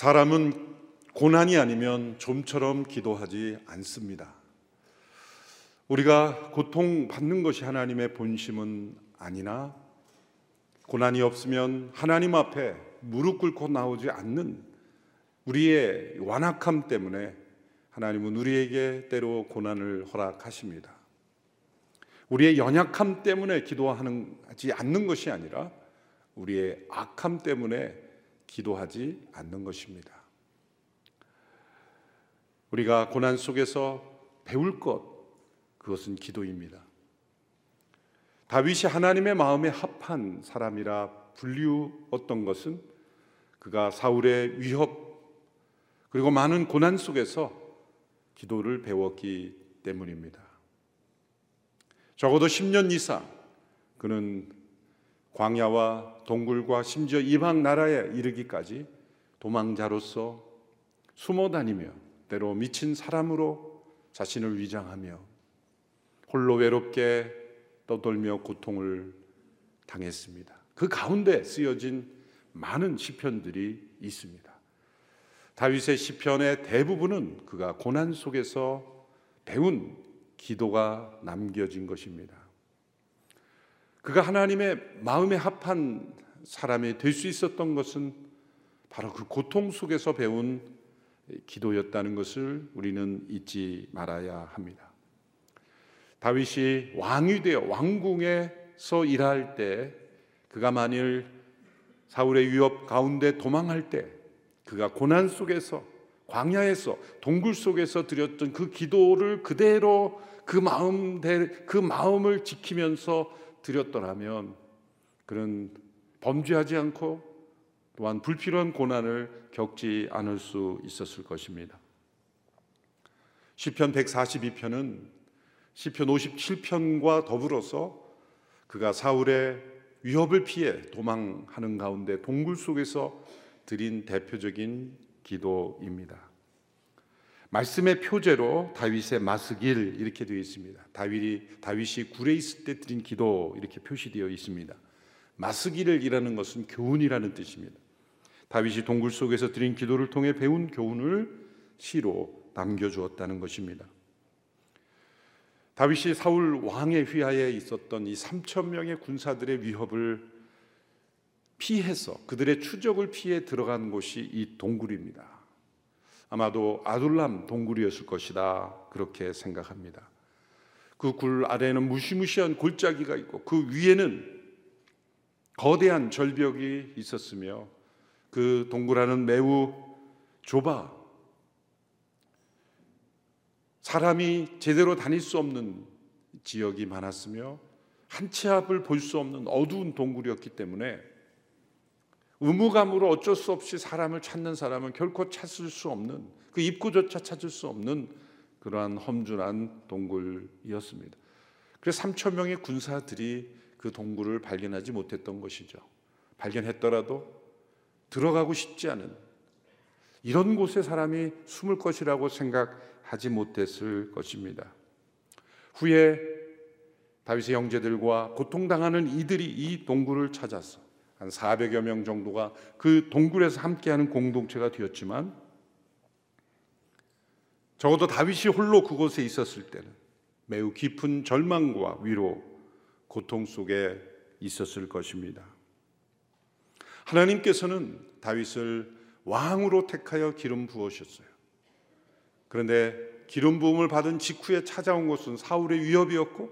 사람은 고난이 아니면 좀처럼 기도하지 않습니다. 우리가 고통 받는 것이 하나님의 본심은 아니나 고난이 없으면 하나님 앞에 무릎 꿇고 나오지 않는 우리의 완악함 때문에 하나님은 우리에게 때로 고난을 허락하십니다. 우리의 연약함 때문에 기도하지 않는 것이 아니라 우리의 악함 때문에 기도하지 않는 것입니다. 우리가 고난 속에서 배울 것, 그것은 기도입니다. 다윗이 하나님의 마음에 합한 사람이라 불리웠던 것은 그가 사울의 위협 그리고 많은 고난 속에서 기도를 배웠기 때문입니다. 적어도 10년 이상 그는 광야와 동굴과 심지어 이방 나라에 이르기까지 도망자로서 숨어 다니며 때로 미친 사람으로 자신을 위장하며 홀로 외롭게 떠돌며 고통을 당했습니다. 그 가운데 쓰여진 많은 시편들이 있습니다. 다윗의 시편의 대부분은 그가 고난 속에서 배운 기도가 남겨진 것입니다. 그가 하나님의 마음에 합한 사람이 될 수 있었던 것은 바로 그 고통 속에서 배운 기도였다는 것을 우리는 잊지 말아야 합니다. 다윗이 왕이 되어 왕궁에서 일할 때 그가 만일 사울의 위협 가운데 도망할 때 그가 고난 속에서 광야에서 동굴 속에서 드렸던 그 기도를 그대로 그 마음 그 마음을 지키면서 드렸더라면 그는 범죄하지 않고 또한 불필요한 고난을 겪지 않을 수 있었을 것입니다. 시편 142편은 시편 57편과 더불어서 그가 사울의 위협을 피해 도망하는 가운데 동굴 속에서 드린 대표적인 기도입니다. 말씀의 표제로 다윗의 마스길 이렇게 되어 있습니다. 다윗이 다윗이 굴에 있을 때 드린 기도 이렇게 표시되어 있습니다. 마스길을 이라는 것은 교훈이라는 뜻입니다. 다윗이 동굴 속에서 드린 기도를 통해 배운 교훈을 시로 남겨 주었다는 것입니다. 다윗이 사울 왕의 휘하에 있었던 이 3천 명의 군사들의 위협을 피해서 그들의 추적을 피해 들어간 곳이 이 동굴입니다. 아마도 아둘람 동굴이었을 것이다 그렇게 생각합니다. 그 굴 아래에는 무시무시한 골짜기가 있고 그 위에는 거대한 절벽이 있었으며 그 동굴 안은 매우 좁아 사람이 제대로 다닐 수 없는 지역이 많았으며 한 치 앞을 볼 수 없는 어두운 동굴이었기 때문에 의무감으로 어쩔 수 없이 사람을 찾는 사람은 결코 찾을 수 없는 그 입구조차 찾을 수 없는 그러한 험준한 동굴이었습니다. 그래서 3천 명의 군사들이 그 동굴을 발견하지 못했던 것이죠. 발견했더라도 들어가고 싶지 않은 이런 곳에 사람이 숨을 것이라고 생각하지 못했을 것입니다. 후에 다윗의 형제들과 고통당하는 이들이 이 동굴을 찾아서 한 400여 명 정도가 그 동굴에서 함께하는 공동체가 되었지만 적어도 다윗이 홀로 그곳에 있었을 때는 매우 깊은 절망과 위로, 고통 속에 있었을 것입니다. 하나님께서는 다윗을 왕으로 택하여 기름 부으셨어요. 그런데 기름 부음을 받은 직후에 찾아온 것은 사울의 위협이었고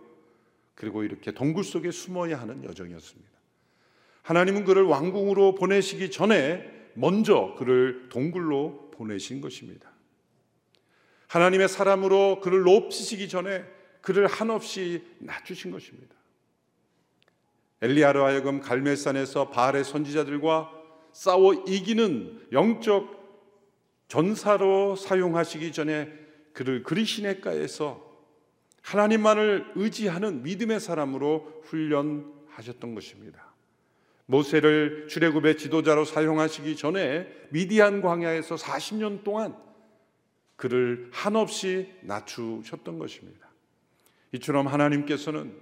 그리고 이렇게 동굴 속에 숨어야 하는 여정이었습니다. 하나님은 그를 왕궁으로 보내시기 전에 먼저 그를 동굴로 보내신 것입니다. 하나님의 사람으로 그를 높이시기 전에 그를 한없이 낮추신 것입니다. 엘리야로 하여금 갈멜산에서 바알의 선지자들과 싸워 이기는 영적 전사로 사용하시기 전에 그를 그리시네가에서 하나님만을 의지하는 믿음의 사람으로 훈련하셨던 것입니다. 모세를 출애굽의 지도자로 사용하시기 전에 미디안 광야에서 40년 동안 그를 한없이 낮추셨던 것입니다. 이처럼 하나님께서는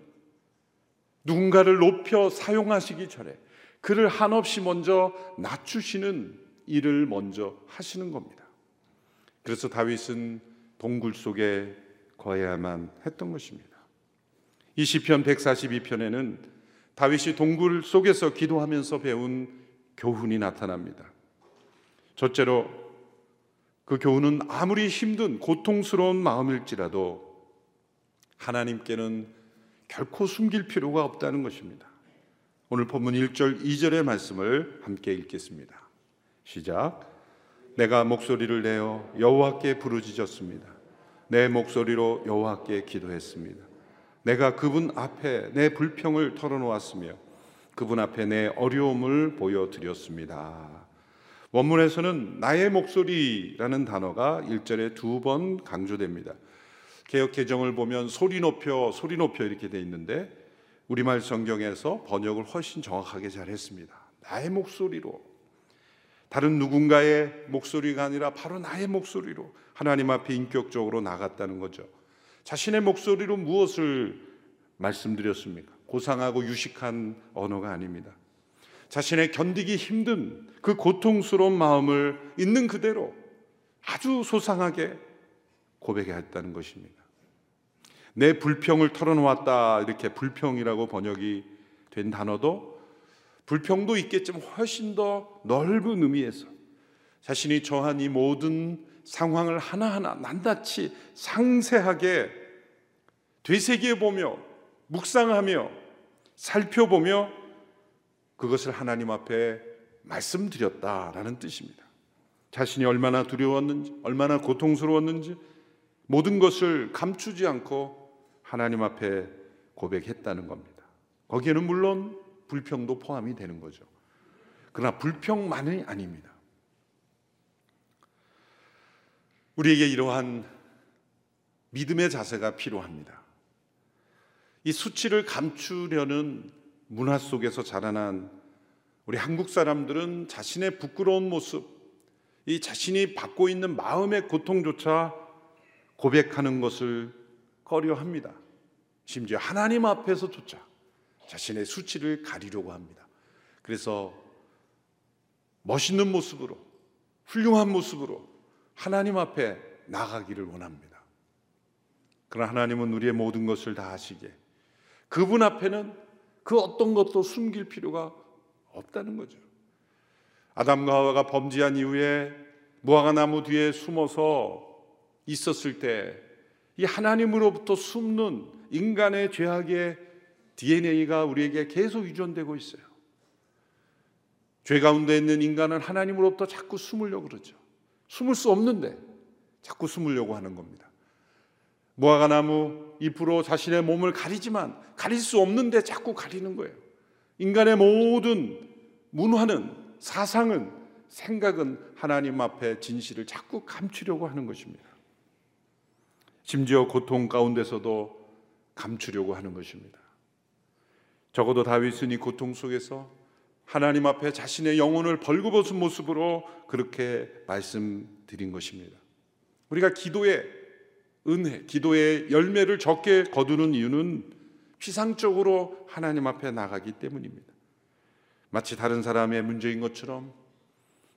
누군가를 높여 사용하시기 전에 그를 한없이 먼저 낮추시는 일을 먼저 하시는 겁니다. 그래서 다윗은 동굴 속에 거해야만 했던 것입니다. 이 시편 142편에는 다윗이 동굴 속에서 기도하면서 배운 교훈이 나타납니다. 첫째로 그 교훈은 아무리 힘든 고통스러운 마음일지라도 하나님께는 결코 숨길 필요가 없다는 것입니다. 오늘 본문 1절 2절의 말씀을 함께 읽겠습니다. 시작. 내가 목소리를 내어 여호와께 부르짖었습니다. 내 목소리로 여호와께 기도했습니다. 내가 그분 앞에 내 불평을 털어놓았으며 그분 앞에 내 어려움을 보여드렸습니다. 원문에서는 나의 목소리라는 단어가 1절에 두 번 강조됩니다. 개혁 개정을 보면 소리 높여 소리 높여 이렇게 돼 있는데 우리말 성경에서 번역을 훨씬 정확하게 잘 했습니다. 나의 목소리로 다른 누군가의 목소리가 아니라 바로 나의 목소리로 하나님 앞에 인격적으로 나갔다는 거죠. 자신의 목소리로 무엇을 말씀드렸습니까? 고상하고 유식한 언어가 아닙니다. 자신의 견디기 힘든 그 고통스러운 마음을 있는 그대로 아주 소상하게 고백했다는 것입니다. 내 불평을 털어놓았다 이렇게 불평이라고 번역이 된 단어도 불평도 있겠지만 훨씬 더 넓은 의미에서 자신이 처한 이 모든 상황을 하나하나 낱낱이 상세하게 되새겨 보며 묵상하며 살펴보며 그것을 하나님 앞에 말씀드렸다라는 뜻입니다. 자신이 얼마나 두려웠는지, 얼마나 고통스러웠는지 모든 것을 감추지 않고 하나님 앞에 고백했다는 겁니다. 거기에는 물론 불평도 포함이 되는 거죠. 그러나 불평만이 아닙니다. 우리에게 이러한 믿음의 자세가 필요합니다. 이 수치를 감추려는 문화 속에서 자라난 우리 한국 사람들은 자신의 부끄러운 모습, 이 자신이 받고 있는 마음의 고통조차 고백하는 것을 꺼려 합니다. 심지어 하나님 앞에서조차 자신의 수치를 가리려고 합니다. 그래서 멋있는 모습으로, 훌륭한 모습으로 하나님 앞에 나가기를 원합니다. 그러나 하나님은 우리의 모든 것을 다 아시게 그분 앞에는 그 어떤 것도 숨길 필요가 없다는 거죠. 아담과 하와가 범죄한 이후에 무화과 나무 뒤에 숨어서 있었을 때 이 하나님으로부터 숨는 인간의 죄악의 DNA가 우리에게 계속 유전되고 있어요. 죄 가운데 있는 인간은 하나님으로부터 자꾸 숨으려고 그러죠. 숨을 수 없는데 자꾸 숨으려고 하는 겁니다. 무화과 나무 잎으로 자신의 몸을 가리지만 가릴 수 없는데 자꾸 가리는 거예요. 인간의 모든 문화는 사상은 생각은 하나님 앞에 진실을 자꾸 감추려고 하는 것입니다. 심지어 고통 가운데서도 감추려고 하는 것입니다. 적어도 다윗은 이 고통 속에서 하나님 앞에 자신의 영혼을 벌거벗은 모습으로 그렇게 말씀드린 것입니다. 우리가 기도의 은혜, 기도의 열매를 적게 거두는 이유는 피상적으로 하나님 앞에 나가기 때문입니다. 마치 다른 사람의 문제인 것처럼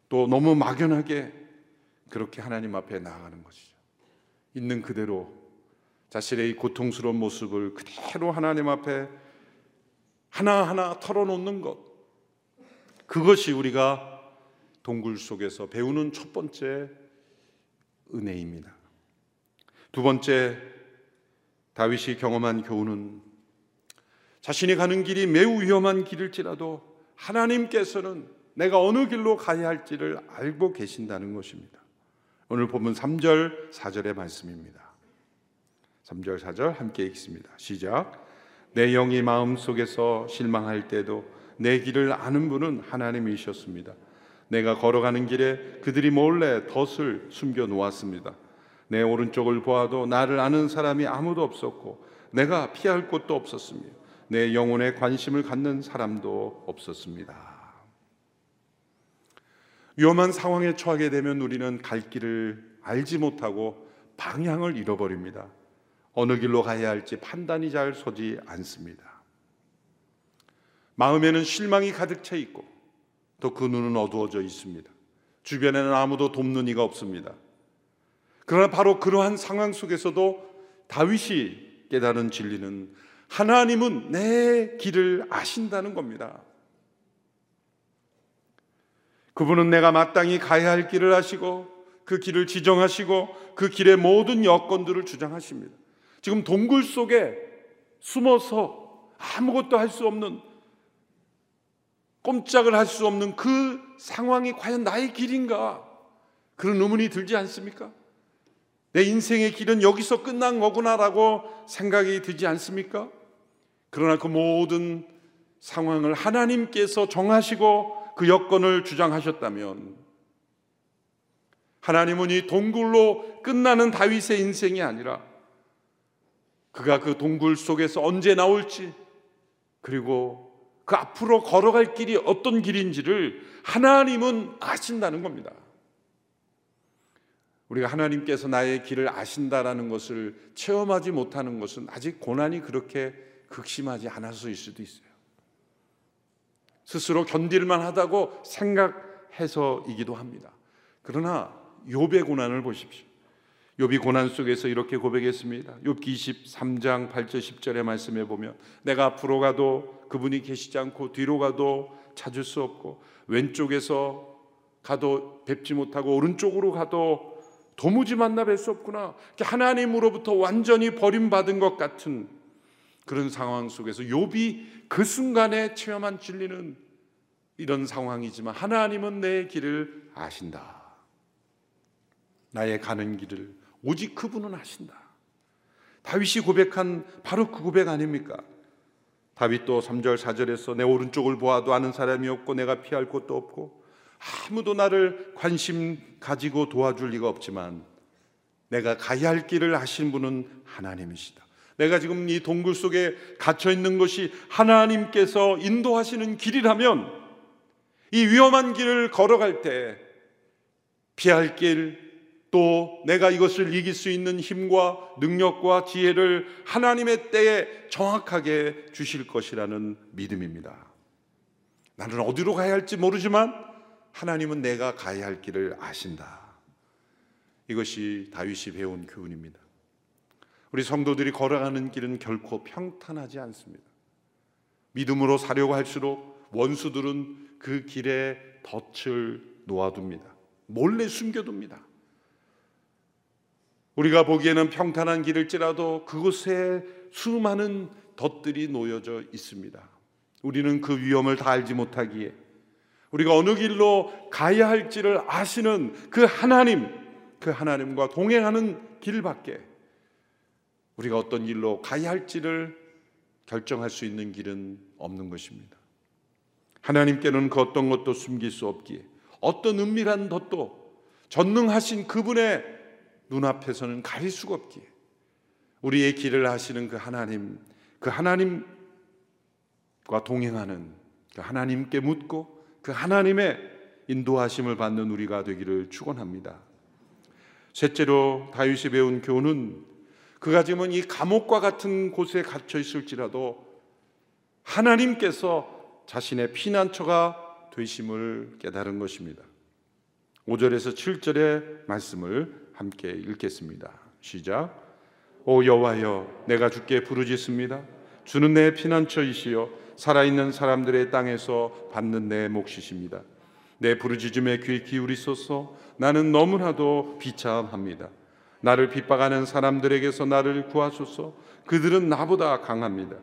또 너무 막연하게 그렇게 하나님 앞에 나아가는 것이죠. 있는 그대로 자신의 고통스러운 모습을 그대로 하나님 앞에 하나하나 털어놓는 것. 그것이 우리가 동굴 속에서 배우는 첫 번째 은혜입니다. 두 번째 다윗이 경험한 교훈은 자신이 가는 길이 매우 위험한 길일지라도 하나님께서는 내가 어느 길로 가야 할지를 알고 계신다는 것입니다. 오늘 보면 3절, 4절의 말씀입니다. 3절, 4절 함께 읽습니다. 시작. 내 영이 마음 속에서 실망할 때도 내 길을 아는 분은 하나님이셨습니다. 내가 걸어가는 길에 그들이 몰래 덫을 숨겨 놓았습니다. 내 오른쪽을 보아도 나를 아는 사람이 아무도 없었고 내가 피할 곳도 없었으며 내 영혼에 관심을 갖는 사람도 없었습니다. 위험한 상황에 처하게 되면 우리는 갈 길을 알지 못하고 방향을 잃어버립니다. 어느 길로 가야 할지 판단이 잘 서지 않습니다. 마음에는 실망이 가득 차 있고 또 그 눈은 어두워져 있습니다. 주변에는 아무도 돕는 이가 없습니다. 그러나 바로 그러한 상황 속에서도 다윗이 깨달은 진리는 하나님은 내 길을 아신다는 겁니다. 그분은 내가 마땅히 가야 할 길을 아시고 그 길을 지정하시고 그 길의 모든 여건들을 주장하십니다. 지금 동굴 속에 숨어서 아무것도 할 수 없는 꼼짝을 할 수 없는 그 상황이 과연 나의 길인가? 그런 의문이 들지 않습니까? 내 인생의 길은 여기서 끝난 거구나라고 생각이 들지 않습니까? 그러나 그 모든 상황을 하나님께서 정하시고 그 여건을 주장하셨다면 하나님은 이 동굴로 끝나는 다윗의 인생이 아니라 그가 그 동굴 속에서 언제 나올지 그리고 그 앞으로 걸어갈 길이 어떤 길인지를 하나님은 아신다는 겁니다. 우리가 하나님께서 나의 길을 아신다라는 것을 체험하지 못하는 것은 아직 고난이 그렇게 극심하지 않아서일 수도 있어요. 스스로 견딜만 하다고 생각해서이기도 합니다. 그러나 욥의 고난을 보십시오. 욥이 고난 속에서 이렇게 고백했습니다. 욥기 23장 8절 10절의 말씀에 보면 내가 앞으로 가도 그분이 계시지 않고 뒤로 가도 찾을 수 없고 왼쪽에서 가도 뵙지 못하고 오른쪽으로 가도 도무지 만나 뵐 수 없구나. 하나님으로부터 완전히 버림받은 것 같은 그런 상황 속에서 욥이 그 순간에 체험한 진리는 이런 상황이지만 하나님은 내 길을 아신다. 나의 가는 길을 오직 그분은 아신다. 다윗이 고백한 바로 그 고백 아닙니까? 다윗도 3절 4절에서 내 오른쪽을 보아도 아는 사람이 없고 내가 피할 곳도 없고 아무도 나를 관심 가지고 도와줄 리가 없지만 내가 가야 할 길을 아신 분은 하나님이시다. 내가 지금 이 동굴 속에 갇혀 있는 것이 하나님께서 인도하시는 길이라면 이 위험한 길을 걸어갈 때 피할 길, 또 내가 이것을 이길 수 있는 힘과 능력과 지혜를 하나님의 때에 정확하게 주실 것이라는 믿음입니다. 나는 어디로 가야 할지 모르지만 하나님은 내가 가야 할 길을 아신다. 이것이 다윗이 배운 교훈입니다. 우리 성도들이 걸어가는 길은 결코 평탄하지 않습니다. 믿음으로 사려고 할수록 원수들은 그 길에 덫을 놓아둡니다. 몰래 숨겨둡니다. 우리가 보기에는 평탄한 길일지라도 그곳에 수많은 덫들이 놓여져 있습니다. 우리는 그 위험을 다 알지 못하기에 우리가 어느 길로 가야 할지를 아시는 그 하나님, 그 하나님과 동행하는 길밖에 우리가 어떤 길로 가야 할지를 결정할 수 있는 길은 없는 것입니다. 하나님께는 그 어떤 것도 숨길 수 없기에 어떤 은밀한 덫도 전능하신 그분의 눈앞에서는 가릴 수가 없기에 우리의 길을 하시는 그 하나님, 그 하나님과 동행하는 그 하나님께 묻고 그 하나님의 인도하심을 받는 우리가 되기를 축원합니다. 셋째로 다윗이 배운 교훈은 그가 지금은 이 감옥과 같은 곳에 갇혀 있을지라도 하나님께서 자신의 피난처가 되심을 깨달은 것입니다. 5절에서 7절의 말씀을 함께 읽겠습니다. 시작. 오 여호와여 내가 주께 부르짖습니다. 주는 내 피난처이시여 살아있는 사람들의 땅에서 받는 내 몫이십니다. 내 부르짖음에 귀 기울이소서 나는 너무나도 비참합니다. 나를 핍박하는 사람들에게서 나를 구하소서 그들은 나보다 강합니다.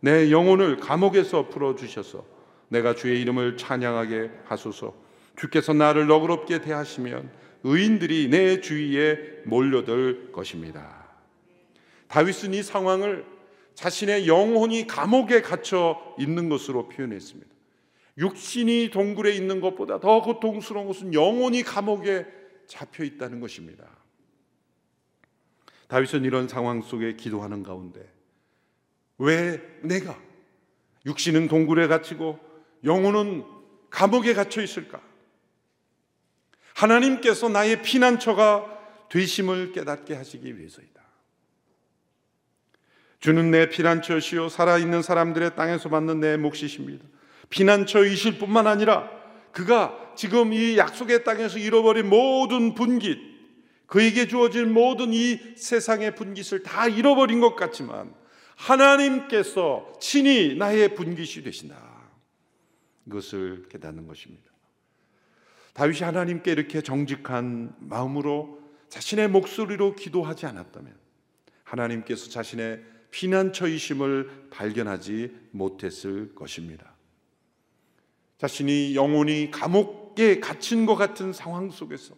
내 영혼을 감옥에서 풀어 주셔서 내가 주의 이름을 찬양하게 하소서 주께서 나를 너그럽게 대하시면 의인들이 내 주위에 몰려들 것입니다. 다윗은 이 상황을 자신의 영혼이 감옥에 갇혀 있는 것으로 표현했습니다. 육신이 동굴에 있는 것보다 더 고통스러운 것은 영혼이 감옥에 잡혀 있다는 것입니다. 다윗은 이런 상황 속에 기도하는 가운데 왜 내가 육신은 동굴에 갇히고 영혼은 감옥에 갇혀 있을까? 하나님께서 나의 피난처가 되심을 깨닫게 하시기 위해서이다. 주는 내 피난처시요 살아있는 사람들의 땅에서 받는 내 몫이십니다. 피난처이실 뿐만 아니라 그가 지금 이 약속의 땅에서 잃어버린 모든 분깃, 그에게 주어진 모든 이 세상의 분깃을 다 잃어버린 것 같지만 하나님께서 친히 나의 분깃이 되신다. 이것을 깨닫는 것입니다. 다윗이 하나님께 이렇게 정직한 마음으로 자신의 목소리로 기도하지 않았다면 하나님께서 자신의 피난처이심을 발견하지 못했을 것입니다. 자신이 영혼이 감옥에 갇힌 것 같은 상황 속에서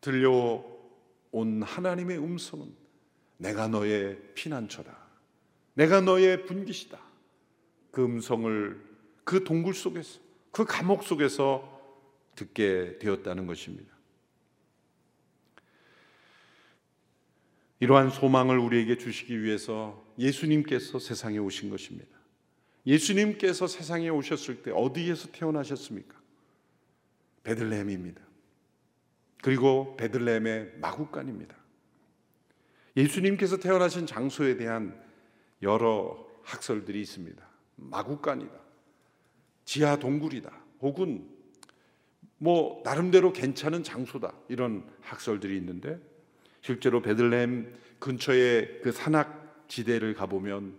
들려온 하나님의 음성은 내가 너의 피난처다. 내가 너의 분깃이다. 그 음성을 그 동굴 속에서 그 감옥 속에서 듣게 되었다는 것입니다. 이러한 소망을 우리에게 주시기 위해서 예수님께서 세상에 오신 것입니다. 예수님께서 세상에 오셨을 때 어디에서 태어나셨습니까? 베들레헴입니다. 그리고 베들레헴의 마구간입니다. 예수님께서 태어나신 장소에 대한 여러 학설들이 있습니다. 마구간이다. 지하 동굴이다. 혹은 뭐 나름대로 괜찮은 장소다. 이런 학설들이 있는데 실제로 베들레헴 근처의 그 산악 지대를 가보면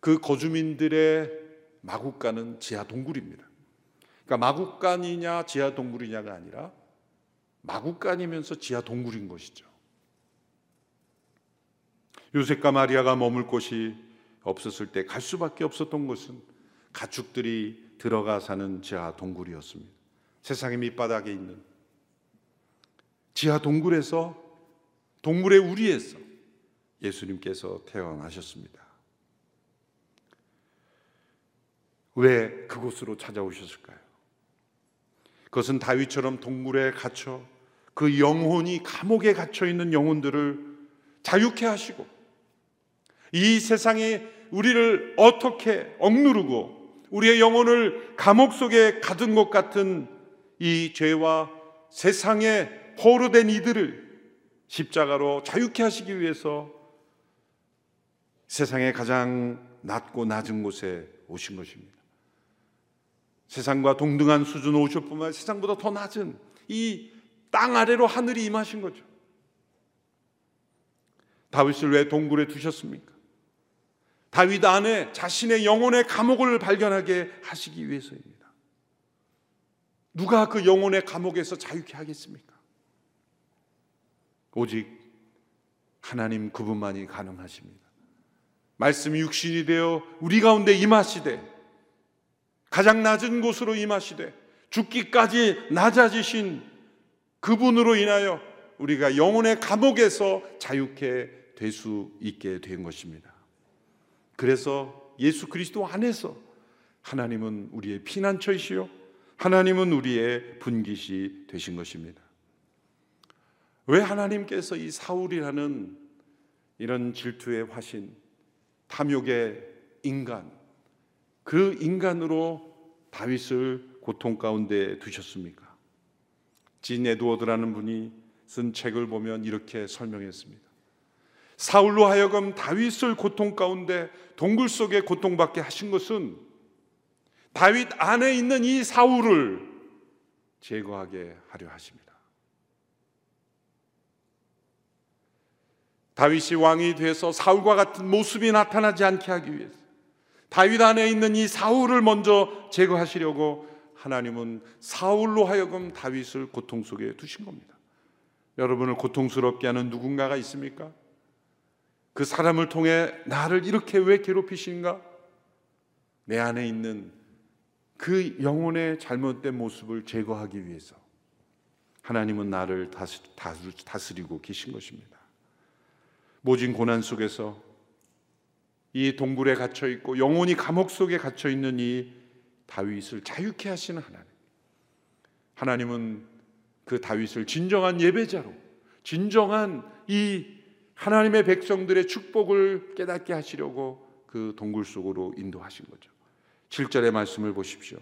그 거주민들의 마구간은 지하 동굴입니다. 그러니까 마구간이냐 지하 동굴이냐가 아니라 마구간이면서 지하 동굴인 것이죠. 요셉과 마리아가 머물 곳이 없었을 때 갈 수밖에 없었던 것은 가축들이 들어가 사는 지하 동굴이었습니다. 세상의 밑바닥에 있는 지하 동굴에서 동물의 우리에서 예수님께서 태어나셨습니다. 왜 그곳으로 찾아오셨을까요? 그것은 다윗처럼 동굴에 갇혀 그 영혼이 감옥에 갇혀 있는 영혼들을 자유케 하시고 이 세상에 우리를 어떻게 억누르고 우리의 영혼을 감옥 속에 가둔 것 같은 이 죄와 세상에 포로된 이들을 십자가로 자유케 하시기 위해서 세상의 가장 낮고 낮은 곳에 오신 것입니다. 세상과 동등한 수준으로 오셨뿐만 세상보다 더 낮은 이 땅 아래로 하늘이 임하신 거죠. 다윗을 왜 동굴에 두셨습니까? 다윗 안에 자신의 영혼의 감옥을 발견하게 하시기 위해서입니다. 누가 그 영혼의 감옥에서 자유케 하겠습니까? 오직 하나님 그분만이 가능하십니다. 말씀이 육신이 되어 우리 가운데 임하시되 가장 낮은 곳으로 임하시되 죽기까지 낮아지신 그분으로 인하여 우리가 영혼의 감옥에서 자유케 될 수 있게 된 것입니다. 그래서 예수 그리스도 안에서 하나님은 우리의 피난처이시요 하나님은 우리의 분깃이 되신 것입니다. 왜 하나님께서 이 사울이라는 이런 질투의 화신, 탐욕의 인간, 그 인간으로 다윗을 고통 가운데 두셨습니까? 진 에드워드라는 분이 쓴 책을 보면 이렇게 설명했습니다. 사울로 하여금 다윗을 고통 가운데 동굴 속에 고통받게 하신 것은 다윗 안에 있는 이 사울을 제거하게 하려 하십니다. 다윗이 왕이 돼서 사울과 같은 모습이 나타나지 않게 하기 위해서 다윗 안에 있는 이 사울을 먼저 제거하시려고 하나님은 사울로 하여금 다윗을 고통 속에 두신 겁니다. 여러분을 고통스럽게 하는 누군가가 있습니까? 그 사람을 통해 나를 이렇게 왜 괴롭히신가? 내 안에 있는 그 영혼의 잘못된 모습을 제거하기 위해서 하나님은 나를 다스 리고 계신 것입니다. 모진 고난 속에서 이 동굴에 갇혀 있고 영혼이 감옥 속에 갇혀 있는 이 다윗을 자유케 하시는 하나님. 하나님은 그 다윗을 진정한 예배자로 진정한 이 하나님의 백성들의 축복을 깨닫게 하시려고 그 동굴 속으로 인도하신 거죠. 7절의 말씀을 보십시오.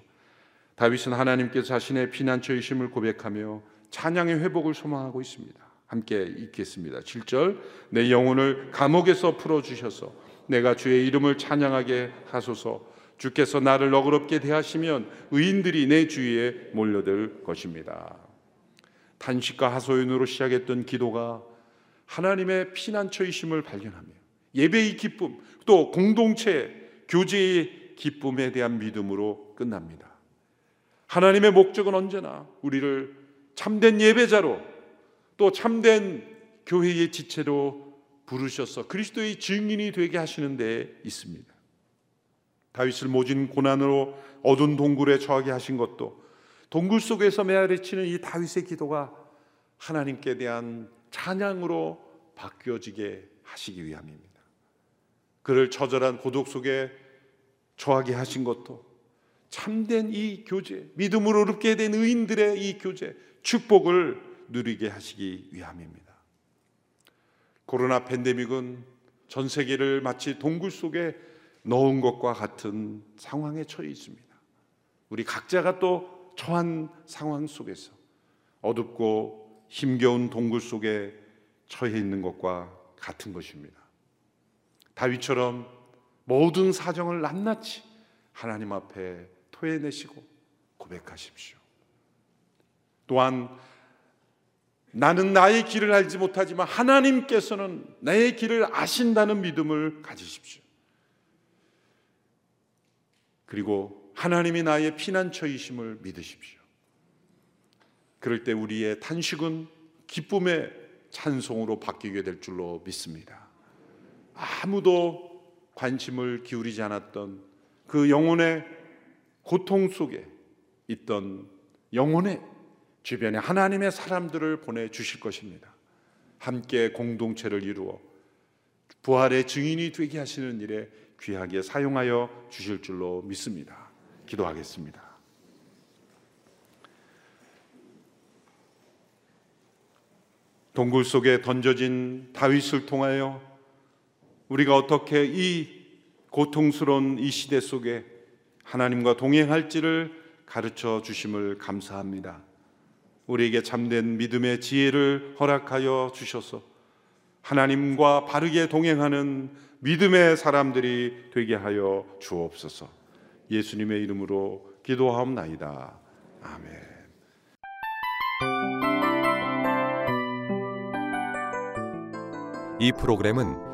다윗은 하나님께서 자신의 피난처이심을 고백하며 찬양의 회복을 소망하고 있습니다. 함께 읽겠습니다. 7절 내 영혼을 감옥에서 풀어 주셔서 내가 주의 이름을 찬양하게 하소서 주께서 나를 너그럽게 대하시면 의인들이 내 주위에 몰려들 것입니다. 단식과 하소연으로 시작했던 기도가 하나님의 피난처이심을 발견하며 예배의 기쁨 또 공동체 교제의 기쁨에 대한 믿음으로 끝납니다. 하나님의 목적은 언제나 우리를 참된 예배자로 또 참된 교회의 지체로 부르셔서 그리스도의 증인이 되게 하시는 데 있습니다. 다윗을 모진 고난으로 어두운 동굴에 처하게 하신 것도 동굴 속에서 메아리치는 이 다윗의 기도가 하나님께 대한 찬양으로 바뀌어지게 하시기 위함입니다. 그를 처절한 고독 속에 처하게 하신 것도 참된 이 교제, 믿음으로 얻게 된 의인들의 이 교제, 축복을 누리게 하시기 위함입니다. 코로나 팬데믹은 전 세계를 마치 동굴 속에 넣은 것과 같은 상황에 처해 있습니다. 우리 각자가 또 처한 상황 속에서 어둡고 힘겨운 동굴 속에 처해 있는 것과 같은 것입니다. 다윗처럼 모든 사정을 낱낱이 하나님 앞에 토해내시고 고백하십시오. 또한 나는 나의 길을 알지 못하지만 하나님께서는 나의 길을 아신다는 믿음을 가지십시오. 그리고 하나님이 나의 피난처이심을 믿으십시오. 그럴 때 우리의 탄식은 기쁨의 찬송으로 바뀌게 될 줄로 믿습니다. 아무도 관심을 기울이지 않았던 그 영혼의 고통 속에 있던 영혼의 주변에 하나님의 사람들을 보내 주실 것입니다. 함께 공동체를 이루어 부활의 증인이 되게 하시는 일에 귀하게 사용하여 주실 줄로 믿습니다. 기도하겠습니다. 동굴 속에 던져진 다윗을 통하여 우리가 어떻게 이 고통스러운 이 시대 속에 하나님과 동행할지를 가르쳐 주심을 감사합니다. 우리에게 참된 믿음의 지혜를 허락하여 주셔서 하나님과 바르게 동행하는 믿음의 사람들이 되게 하여 주옵소서. 예수님의 이름으로 기도하옵나이다. 아멘. 이 프로그램은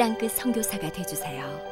땅끝 성교사가 되주세요